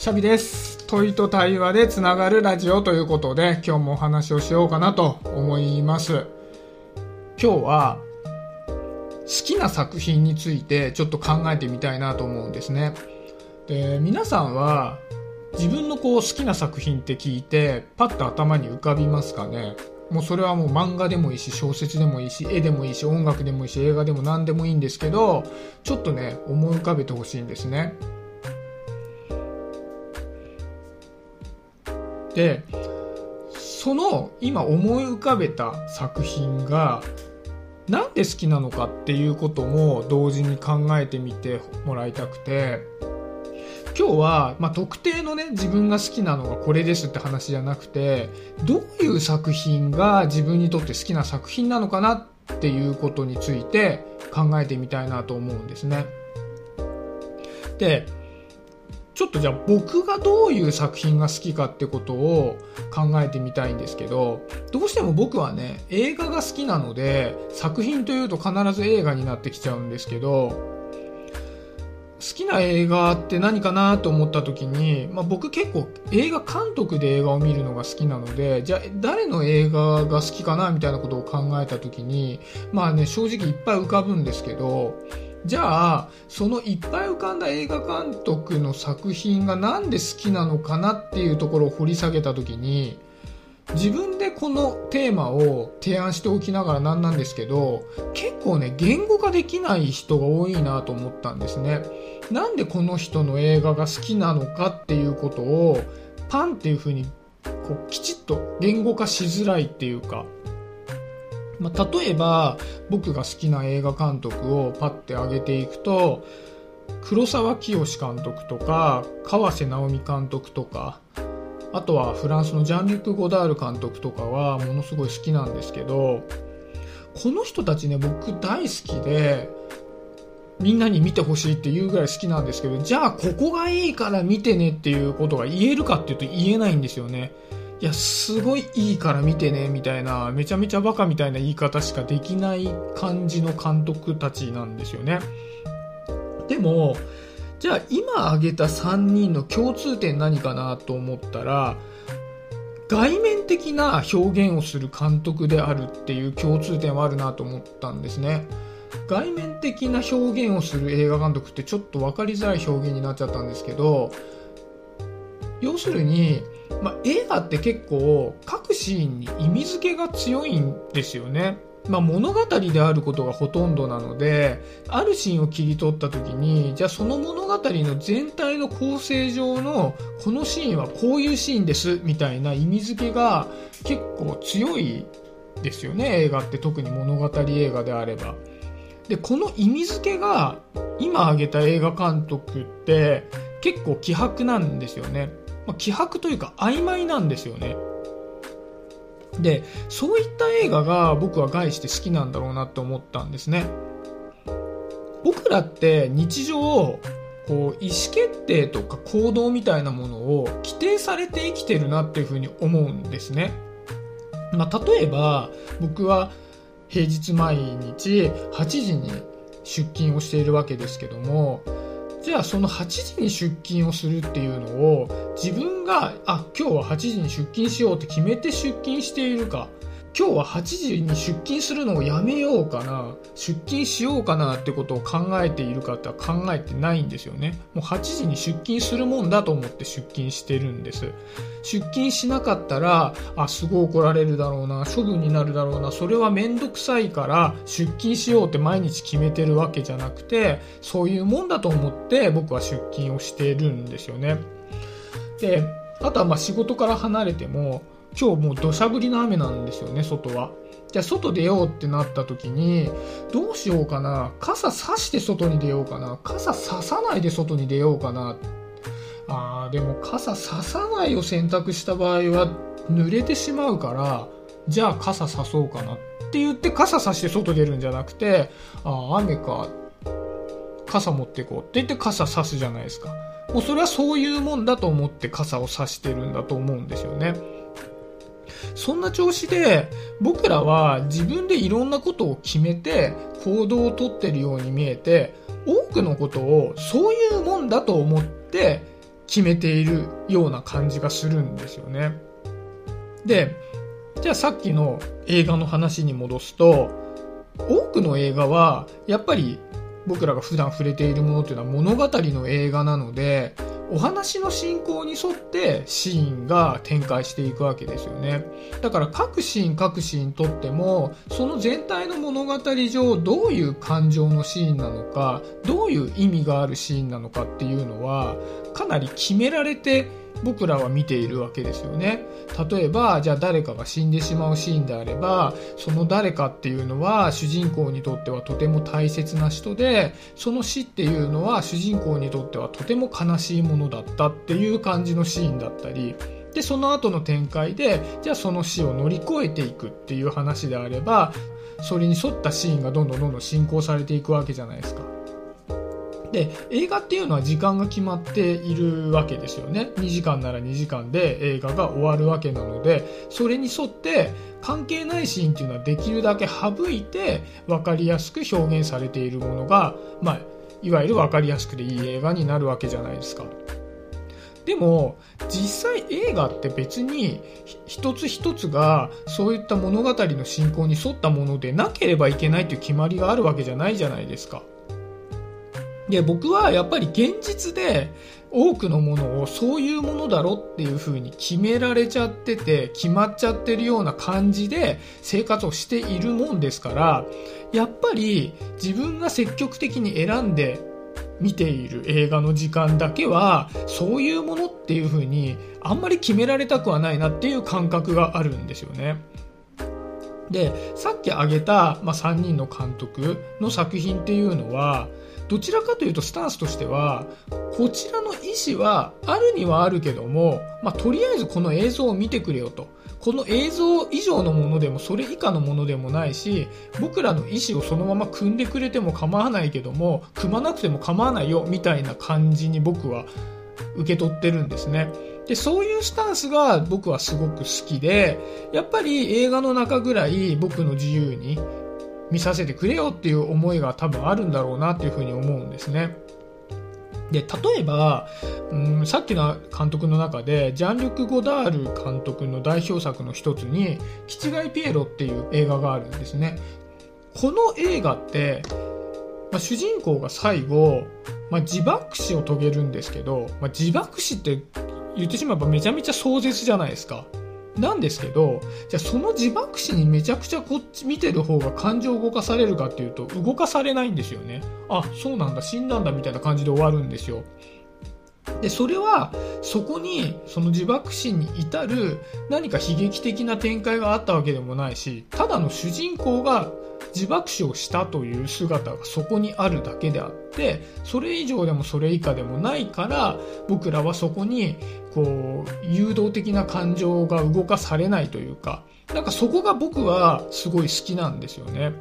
シャビです。問いと対話でつながるラジオということで、今日もお話をしようかなと思います。今日は、好きな作品についてちょっと考えてみたいなと思うんですね。で、皆さんは、自分のこう好きな作品って聞いて、パッと頭に浮かびますかね？もうそれはもう漫画でもいいし、小説でもいいし、絵でもいいし、音楽でもいいし、映画でも何でもいいんですけど、ちょっとね、思い浮かべてほしいんですね。で、その今思い浮かべた作品がなんで好きなのかっていうことも同時に考えてみてもらいたくて、今日は、まあ、特定のね、自分が好きなのがこれですって話じゃなくて、どういう作品が自分にとって好きな作品なのかなっていうことについて考えてみたいなと思うんですね。で、ちょっとじゃあ僕がどういう作品が好きかってことを考えてみたいんですけど、どうしても僕はね、映画が好きなので、作品というと必ず映画になってきちゃうんですけど、好きな映画って何かなと思った時に、まあ、僕結構映画監督で映画を見るのが好きなので、じゃあ誰の映画が好きかなみたいなことを考えた時に、まあね、正直いっぱい浮かぶんですけど、じゃあ、そのいっぱい浮かんだ映画監督の作品がなんで好きなのかなっていうところを掘り下げた時に、自分でこのテーマを提案しておきながらなんなんですけど、結構ね、言語化できない人が多いなと思ったんですね。なんでこの人の映画が好きなのかっていうことを、パンっていう風に、こう、きちっと言語化しづらいっていうか、まあ、例えば、僕が好きな映画監督をパッて挙げていくと、黒沢清監督とか、川瀬直美監督とか、あとはフランスのジャンリック・ゴダール監督とかはものすごい好きなんですけど、この人たちね、僕大好きで、みんなに見てほしいっていうぐらい好きなんですけど、じゃあここがいいから見てねっていうことが言えるかっていうと言えないんですよね。いや、すごいいいから見てね、みたいな、めちゃめちゃバカみたいな言い方しかできない感じの監督たちなんですよね。でも、じゃあ今挙げた3人の共通点何かなと思ったら、外面的な表現をする監督であるっていう共通点はあるなと思ったんですね。外面的な表現をする映画監督ってちょっと分かりづらい表現になっちゃったんですけど、要するに、まあ、映画って結構各シーンに意味付けが強いんですよね。まあ、物語であることがほとんどなので、あるシーンを切り取った時に、じゃあその物語の全体の構成上の、このシーンはこういうシーンです、みたいな意味付けが結構強いですよね、映画って特に物語映画であれば。で、この意味付けが、今挙げた映画監督って結構希薄なんですよね。まあ、希薄というか曖昧なんですよね。で、そういった映画が僕は概して好きなんだろうなって思ったんですね。僕らって日常、こう、意思決定とか行動みたいなものを規定されて生きてるなっていうふうに思うんですね。まあ、例えば、僕は平日毎日8時に出勤をしているわけですけども、じゃあその8時に出勤をするっていうのを自分が、あ、今日は8時に出勤しようって決めて出勤しているか、今日は8時に出勤するのをやめようかな、出勤しようかなってことを考えているかって考えてないんですよね。もう8時に出勤するもんだと思って出勤してるんです。出勤しなかったら、あ、すごい怒られるだろうな、処分になるだろうな、それはめんどくさいから出勤しようって毎日決めてるわけじゃなくて、そういうもんだと思って僕は出勤をしてるんですよね。で、あとはまあ仕事から離れても、今日もう土砂降りの雨なんですよね、外は。じゃあ外出ようってなった時に、どうしようかな。傘差して外に出ようかな。傘差さないで外に出ようかな。あー、でも傘差さないを選択した場合は濡れてしまうから、じゃあ傘差そうかなって言って傘差して外出るんじゃなくて、あー、雨か。傘持ってこうって言って傘差すじゃないですか。もうそれはそういうもんだと思って傘を差してるんだと思うんですよね。そんな調子で僕らは自分でいろんなことを決めて行動をとってるように見えて多くのことをそういうもんだと思って決めているような感じがするんですよね。で、じゃあさっきの映画の話に戻すと、多くの映画はやっぱり僕らが普段触れているものというのは物語の映画なので、お話の進行に沿ってシーンが展開していくわけですよね。だから各シーン各シーンとっても、その全体の物語上どういう感情のシーンなのか、どういう意味があるシーンなのかっていうのは、かなり決められて僕らは見ているわけですよね。例えば、じゃあ誰かが死んでしまうシーンであれば、その誰かっていうのは主人公にとってはとても大切な人で、その死っていうのは主人公にとってはとても悲しいものだったっていう感じのシーンだったり、で、その後の展開で、じゃあその死を乗り越えていくっていう話であれば、それに沿ったシーンがどんどんどんどん進行されていくわけじゃないですか。で映画っていうのは時間が決まっているわけですよね2時間なら2時間で映画が終わるわけなのでそれに沿って関係ないシーンっていうのはできるだけ省いて分かりやすく表現されているものが、まあ、いわゆる分かりやすくていい映画になるわけじゃないですか。でも実際映画って別に一つ一つがそういった物語の進行に沿ったものでなければいけないという決まりがあるわけじゃないじゃないですか。で、僕はやっぱり現実で多くのものをそういうものだろっていう風に決められちゃってて、決まっちゃってるような感じで生活をしているもんですから、やっぱり自分が積極的に選んで見ている映画の時間だけはそういうものっていう風にあんまり決められたくはないなっていう感覚があるんですよね。で、さっき挙げた、まあ、3人の監督の作品っていうのは、どちらかというとスタンスとしては、こちらの意思はあるにはあるけども、まあ、とりあえずこの映像を見てくれよと。この映像以上のものでもそれ以下のものでもないし、僕らの意思をそのまま組んでくれても構わないけども、組まなくても構わないよみたいな感じに僕は受け取ってるんですね。で、そういうスタンスが僕はすごく好きで、やっぱり映画の中ぐらい僕の自由に見させてくれよっていう思いが多分あるんだろうなっていうふうに思うんですね。で、例えば、うん、さっきの監督の中で、ジャンリュク・ゴダール監督の代表作の一つに、キチガイ・ピエロっていう映画があるんですね。この映画って、まあ、主人公が最後、まあ、自爆死を遂げるんですけど、まあ、自爆死って言ってしまえばめちゃめちゃ壮絶じゃないですか。なんですけど、じゃあその自爆死にめちゃくちゃこっち見てる方が感情を動かされるかっていうと、動かされないんですよね。あ、そうなんだ、死んだんだみたいな感じで終わるんですよ。で、それは、そこに、その自爆死に至る何か悲劇的な展開があったわけでもないし、ただの主人公が自爆死をしたという姿がそこにあるだけであって、それ以上でもそれ以下でもないから、僕らはそこに、こう、誘導的な感情が動かされないというか、なんかそこが僕はすごい好きなんですよね。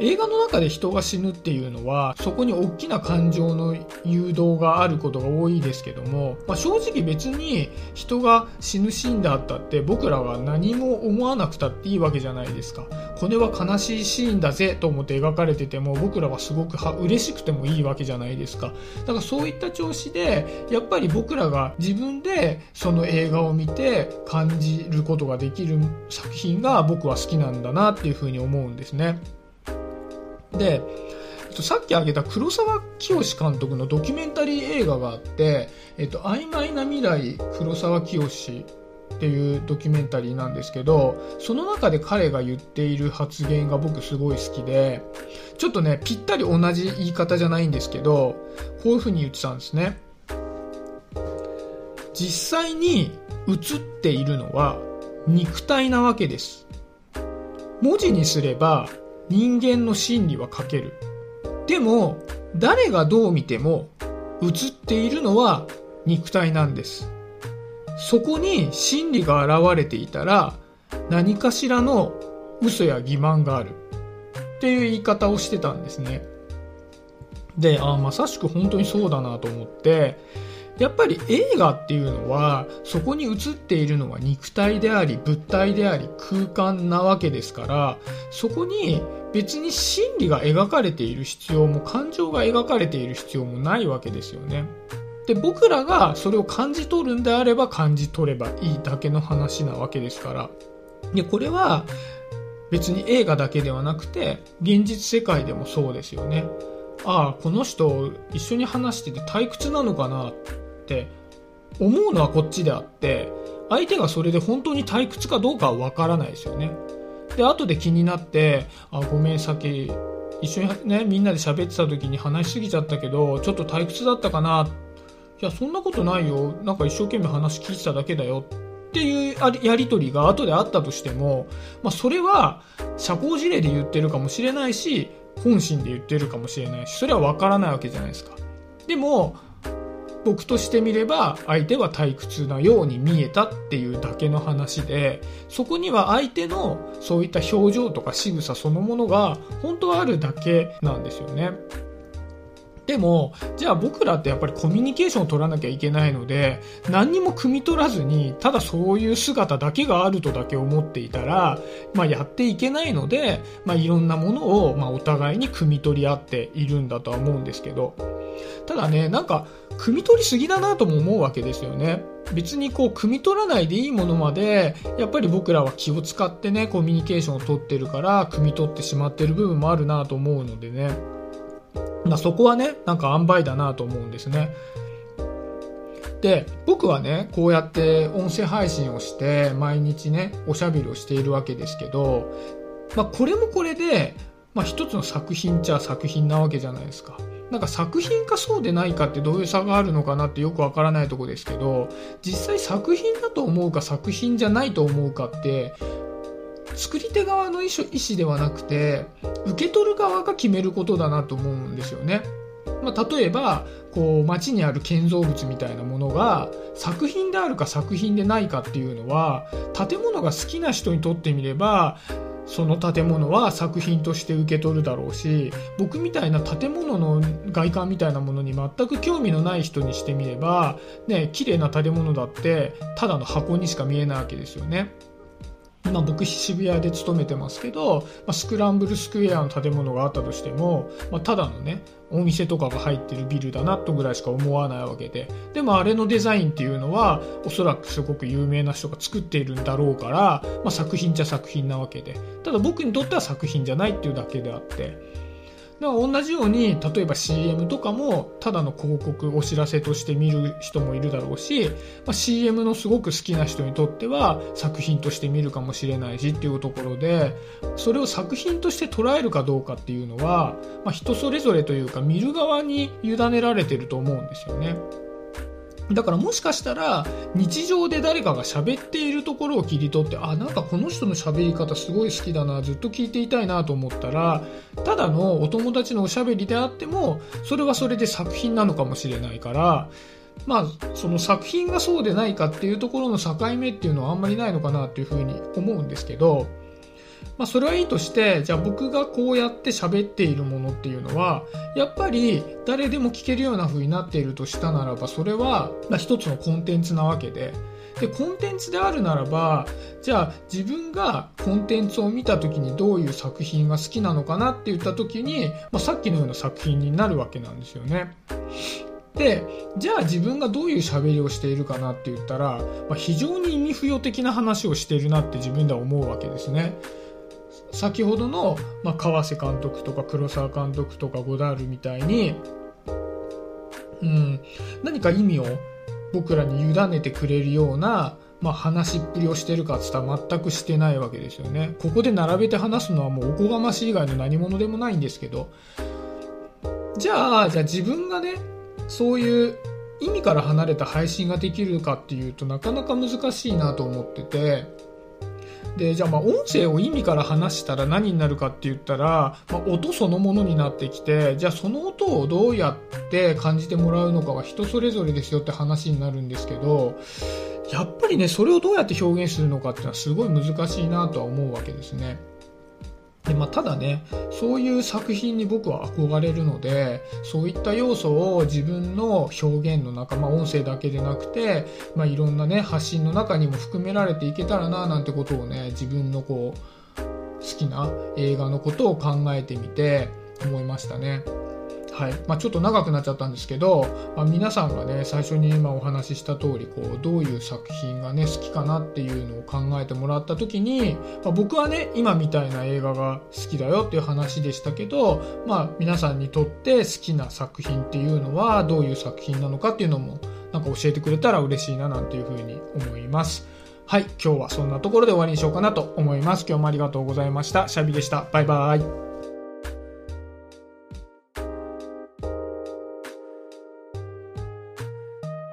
映画の中で人が死ぬっていうのはそこに大きな感情の誘導があることが多いですけども、まあ、正直別に人が死ぬシーンであったって僕らは何も思わなくたっていいわけじゃないですかこれは悲しいシーンだぜと思って描かれてても僕らはすごくは嬉しくてもいいわけじゃないですかだからそういった調子でやっぱり僕らが自分でその映画を見て感じることができる作品が僕は好きなんだなっていうふうに思うんですね。で、さっき挙げた黒沢清監督のドキュメンタリー映画があって、えっと、曖昧な未来黒沢清っていうドキュメンタリーなんですけど、その中で彼が言っている発言が僕すごい好きで、ちょっとね、ぴったり同じ言い方じゃないんですけど、こういう風に言ってたんですね。実際に映っているのは肉体なわけです。文字にすれば人間の心理は書ける。でも、誰がどう見ても映っているのは肉体なんです。そこに心理が現れていたら何かしらの嘘や欺瞞があるっていう言い方をしてたんですね。で、ああまさしく本当にそうだなと思って、やっぱり映画っていうのはそこに映っているのは肉体であり物体であり空間なわけですからそこに別に心理が描かれている必要も感情が描かれている必要もないわけですよね。で、僕らがそれを感じ取るんであれば感じ取ればいいだけの話なわけですから。で、これは別に映画だけではなくて、現実世界でもそうですよね。ああ、この人一緒に話してて退屈なのかなって思うのはこっちであって、相手がそれで本当に退屈かどうかはわからないですよね。で、後で気になって、あ、ごめん、さっき一緒にね、みんなで喋ってた時に話しすぎちゃったけど、ちょっと退屈だったかな。いや、そんなことないよ。なんか一生懸命話聞いてただけだよ。っていうやり取りが後であったとしても、まあ、それは社交辞令で言ってるかもしれないし、本心で言ってるかもしれないし、それはわからないわけじゃないですか。でも、僕としてみれば相手は退屈なように見えたっていうだけの話でそこには相手のそういった表情とか仕草そのものが本当はあるだけなんですよね。でも、じゃあ僕らってやっぱりコミュニケーションを取らなきゃいけないので、何にも汲み取らずに、ただそういう姿だけがあるとだけ思っていたら、まあやっていけないので、まあいろんなものを、まあお互いに汲み取り合っているんだとは思うんですけど、ただね、なんか、汲み取りすぎだなとも思うわけですよね。別にこう、汲み取らないでいいものまで、やっぱり僕らは気を使ってね、コミュニケーションを取ってるから、汲み取ってしまってる部分もあるなと思うのでね。まあそこはね、なんか塩梅だなと思うんですね。で、僕はね、こうやって音声配信をして、毎日ね、おしゃべりをしているわけですけど、まあこれもこれで、まあ一つの作品っちゃ作品なわけじゃないですか。なんか作品かそうでないかってどういう差があるのかなってよくわからないとこですけど、実際作品だと思うか作品じゃないと思うかって、作り手側の意思ではなくて、受け取る側が決めることだなと思うんですよね。まあ、例えば、こう、街にある建造物みたいなものが、作品であるか作品でないかっていうのは、建物が好きな人にとってみれば、その建物は作品として受け取るだろうし僕みたいな建物の外観みたいなものに全く興味のない人にしてみればね綺麗な建物だってただの箱にしか見えないわけですよね。ま、僕渋谷で勤めてますけど、まあ、スクランブルスクエアの建物があったとしても、まあ、ただのねお店とかが入ってるビルだなとぐらいしか思わないわけででもあれのデザインっていうのはおそらくすごく有名な人が作っているんだろうから、まあ、作品じゃ作品なわけで。ただ僕にとっては作品じゃないっていうだけであってだから同じように例えば CM とかもただの広告お知らせとして見る人もいるだろうし、まあ、CM のすごく好きな人にとっては作品として見るかもしれないしっていうところでそれを作品として捉えるかどうかっていうのは、まあ、人それぞれというか見る側に委ねられてると思うんですよね。だからもしかしたら日常で誰かが喋っているところを切り取ってあなんかこの人の喋り方すごい好きだなずっと聞いていたいなと思ったらただのお友達のおしゃべりであってもそれはそれで作品なのかもしれないからまあその作品がそうでないかっていうところの境目っていうのはあんまりないのかなっていうふうに思うんですけどまあ、それはいいとして、じゃあ僕がこうやって喋っているものっていうのは、やっぱり誰でも聞けるような風になっているとしたならば、それは、まあ、一つのコンテンツなわけで、で、コンテンツであるならば、じゃあ自分がコンテンツを見た時にどういう作品が好きなのかなって言った時に、まあ、さっきのような作品になるわけなんですよね。で、じゃあ自分がどういう喋りをしているかなって言ったら、まあ、非常に意味不要的な話をしているなって自分では思うわけですね。先ほどの、まあ、川瀬監督とか黒沢監督とかゴダールみたいに、うん、何か意味を僕らに委ねてくれるような、まあ、話っぷりをしてるかっつったら全くしてないわけですよね。ここで並べて話すのはもうおこがましい以外の何者でもないんですけど、じゃあ、じゃあ自分がね、そういう意味から離れた配信ができるかっていうとなかなか難しいなと思ってて、で、じゃあまあ音声を意味から話したら何になるかって言ったら、まあ、音そのものになってきて、じゃあその音をどうやって感じてもらうのかは人それぞれですよって話になるんですけど、やっぱりね、それをどうやって表現するのかっていうのはすごい難しいなとは思うわけですね。でまあ、ただね、そういう作品に僕は憧れるので、そういった要素を自分の表現の中、まあ、音声だけでなくて、まあ、いろんなね、発信の中にも含められていけたらな、なんてことをね、自分のこう、好きな映画のことを考えてみて思いましたね。はいまあ、ちょっと長くなっちゃったんですけど、まあ、皆さんがね最初に今お話しした通りこうどういう作品がね好きかなっていうのを考えてもらった時に、まあ、僕はね今みたいな映画が好きだよっていう話でしたけど、まあ、皆さんにとって好きな作品っていうのはどういう作品なのかっていうのもなんか教えてくれたら嬉しいななんていうふうに思います。はい、今日はそんなところで終わりにしようかなと思います。今日もありがとうございました。シャビでした。バイバイ。